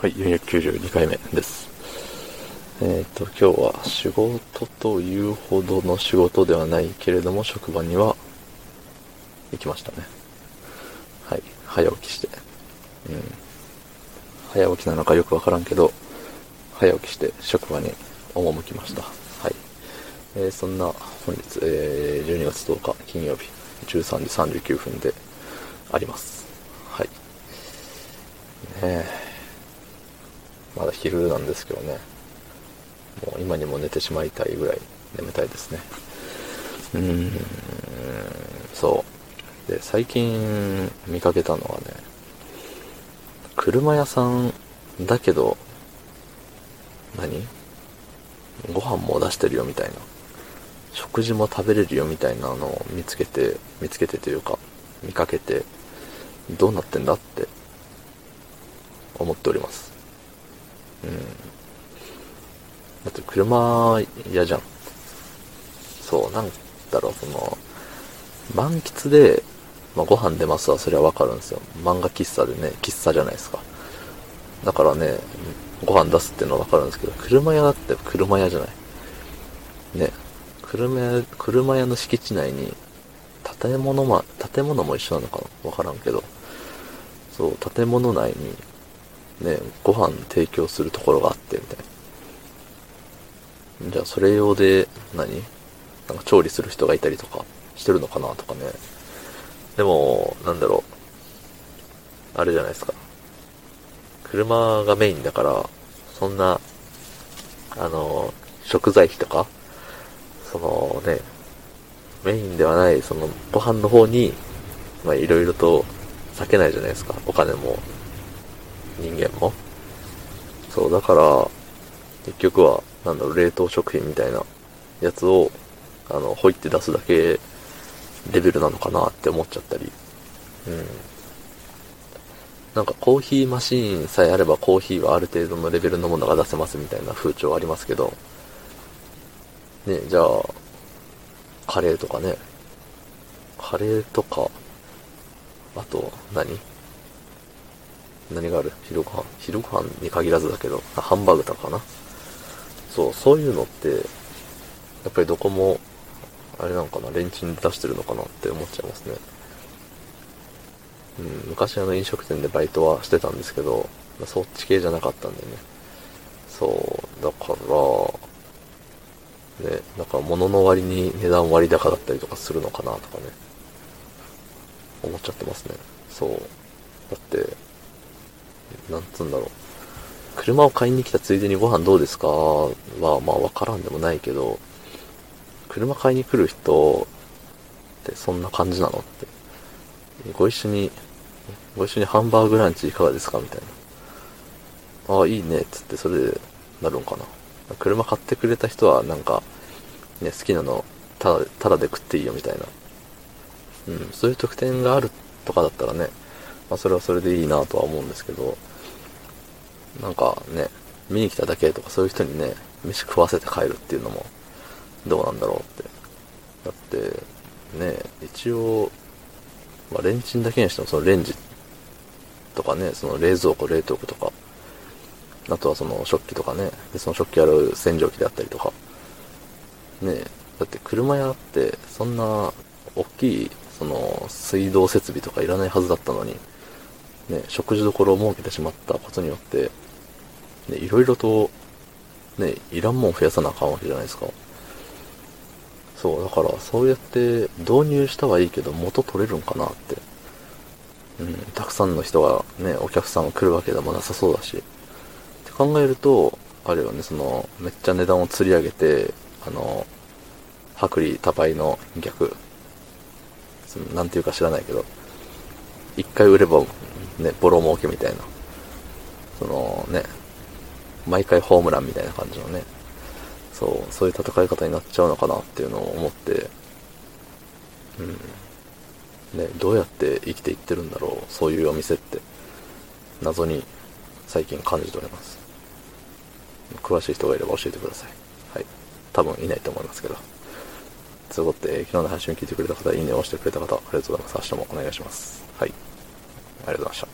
はい、492回目です。えっ、と、今日は仕事というほどの仕事ではないけれども、職場には行きましたね。はい、早起きして。うん。早起きなのかよくわからんけど、早起きして職場に赴きました。はい。えーそんな本日、えー12月10日金曜日13時39分であります。はい。ねえ。まだ昼なんですけどね。もう今にも寝てしまいたいぐらい眠たいですね。うーん、そう。で、最近見かけたのはね、車屋さんだけど、何？ご飯も出してるよみたいな。食事も食べれるよみたいなのを見つけて、見つけてというか、見かけて、どうなってんだって思っております。うん。だって車嫌じゃん。そう、なんだろう、その、満喫で、まあ、ご飯出ますわ、それはわかるんですよ。漫画喫茶でね、喫茶じゃないですか。だからね、ご飯出すっていうのはわかるんですけど、車屋だって車屋じゃない。ね、車屋、車屋の敷地内に、建物ま、建物も一緒なのかな？わからんけど、そう、建物内に、ね、ご飯提供するところがあって、みたいな。じゃあ、それ用で何、なんか調理する人がいたりとかしてるのかなとかね。でも、なんだろう。あれじゃないですか。車がメインだから、そんな、あの、食材費とか、そのね、メインではない、その、ご飯の方に、まあ、いろいろと避けないじゃないですか。お金も、人間も。そう、だから、結局は、なんだろう、冷凍食品みたいなやつを、あの、ほいって出すだけレベルなのかなって思っちゃったり。うん。なんかコーヒーマシーンさえあればコーヒーはある程度のレベルのものが出せますみたいな風潮ありますけど、ね、じゃあ、カレーとかね、カレーとか、あと何、何がある？昼ご飯？昼ご飯に限らずだけど、ハンバーグとかかな？そう、そういうのって、やっぱりどこも、あれなのかな、レンチンで出してるのかなって思っちゃいますね。うん、昔あの飲食店でバイトはしてたんですけど、まあそっち系じゃなかったんでね。そう、だから、ね、なんか物の割に値段割高だったりとかするのかなとかね、思っちゃってますね。そう。だって、なんつうんだろう。車を買いに来たついでにご飯どうですか？は、まあわからんでもないけど、車買いに来る人ってそんな感じなのって。ご一緒に、ご一緒にハンバーグランチいかがですか？みたいな。ああ、いいね、つってそれでなるんかな。車買ってくれた人はなんか、ね、好きなの、ただ、ただで食っていいよみたいな。うん、そういう特典があるとかだったらね、まあそれはそれでいいなとは思うんですけど、なんかね、見に来ただけとかそういう人にね、飯食わせて帰るっていうのも、どうなんだろうって。だって、ね、一応、まあ、レンチンだけにしても、そのレンジとかね、その冷蔵庫、冷凍庫とか、あとはその食器とかね、で、その食器洗う洗浄機であったりとか、ね、だって車屋って、そんな、大きい、その、水道設備とかいらないはずだったのに、ね、食事処を設けてしまったことによって、ね、いろいろと、ね、いらんもん増やさなあかんわけじゃないですか。そう、だから、そうやって導入したはいいけど、元取れるんかなって。うん、たくさんの人がね、お客さんが来るわけでもなさそうだし。って考えると、あれよね、その、めっちゃ値段を釣り上げて、あの、薄利多売の逆。そのなんていうか知らないけど、一回売れば、ね、ボロ儲けみたいな。そのね、毎回ホームランみたいな感じのね、そう、そういう戦い方になっちゃうのかなっていうのを思って、うん。ね、どうやって生きていってるんだろう、そういうお店って。謎に最近感じております。詳しい人がいれば教えてください。はい。多分いないと思いますけど。ということで、昨日の配信を聞いてくれた方、いいねを押してくれた方、ありがとうございます。明日もお願いします。はい。ありがとうございました。